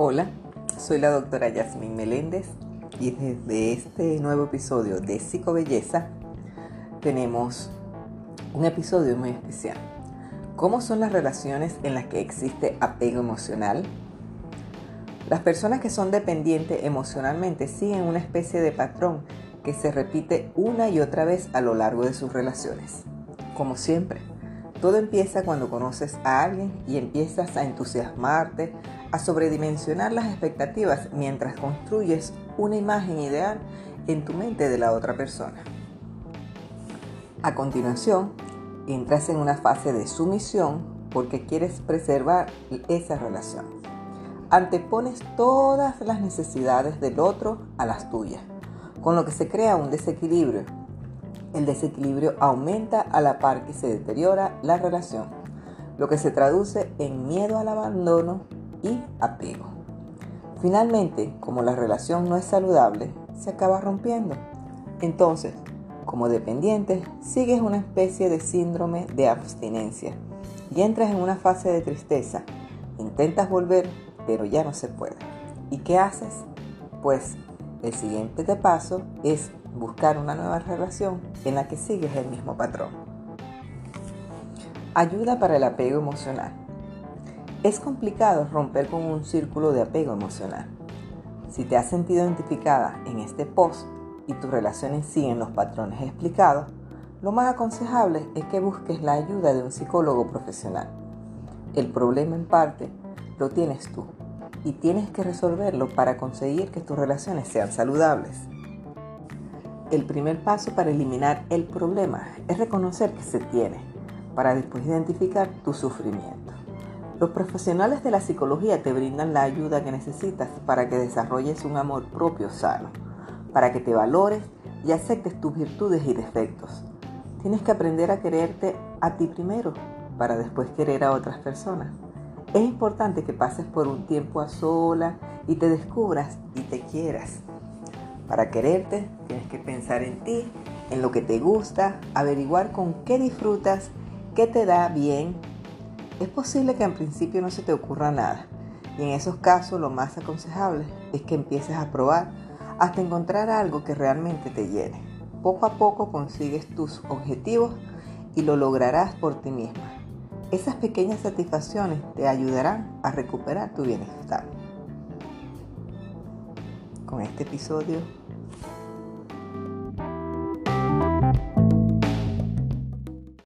Hola, soy la doctora Yasmin Meléndez y desde este nuevo episodio de Psicobelleza tenemos un episodio muy especial. ¿Cómo son las relaciones en las que existe apego emocional? Las personas que son dependientes emocionalmente siguen una especie de patrón que se repite una y otra vez a lo largo de sus relaciones. Como siempre, todo empieza cuando conoces a alguien y empiezas a entusiasmarte, a sobredimensionar las expectativas mientras construyes una imagen ideal en tu mente de la otra persona. A continuación, entras en una fase de sumisión porque quieres preservar esa relación. Antepones todas las necesidades del otro a las tuyas, con lo que se crea un desequilibrio el desequilibrio aumenta a la par que se deteriora la relación, lo que se traduce en miedo al abandono y apego. Finalmente, como la relación no es saludable, se acaba rompiendo. Entonces, como dependiente, sigues una especie de síndrome de abstinencia y entras en una fase de tristeza. Intentas volver, pero ya no se puede. ¿Y qué haces? Pues el siguiente paso es buscar una nueva relación en la que sigues el mismo patrón. Ayuda para el apego emocional. Es complicado romper con un círculo de apego emocional. Si te has sentido identificada en este post y tus relaciones siguen los patrones explicados, lo más aconsejable es que busques la ayuda de un psicólogo profesional. El problema en parte lo tienes tú y tienes que resolverlo para conseguir que tus relaciones sean saludables. El primer paso para eliminar el problema es reconocer que se tiene, para después identificar tu sufrimiento. Los profesionales de la psicología te brindan la ayuda que necesitas para que desarrolles un amor propio sano, para que te valores y aceptes tus virtudes y defectos. Tienes que aprender a quererte a ti primero para después querer a otras personas. Es importante que pases por un tiempo a sola y te descubras y te quieras. Para quererte tienes que pensar en ti, en lo que te gusta, averiguar con qué disfrutas, qué te da bien. Es posible que en principio no se te ocurra nada y en esos casos lo más aconsejable es que empieces a probar hasta encontrar algo que realmente te llene. Poco a poco consigues tus objetivos y lo lograrás por ti misma. Esas pequeñas satisfacciones te ayudarán a recuperar tu bienestar. Con este episodio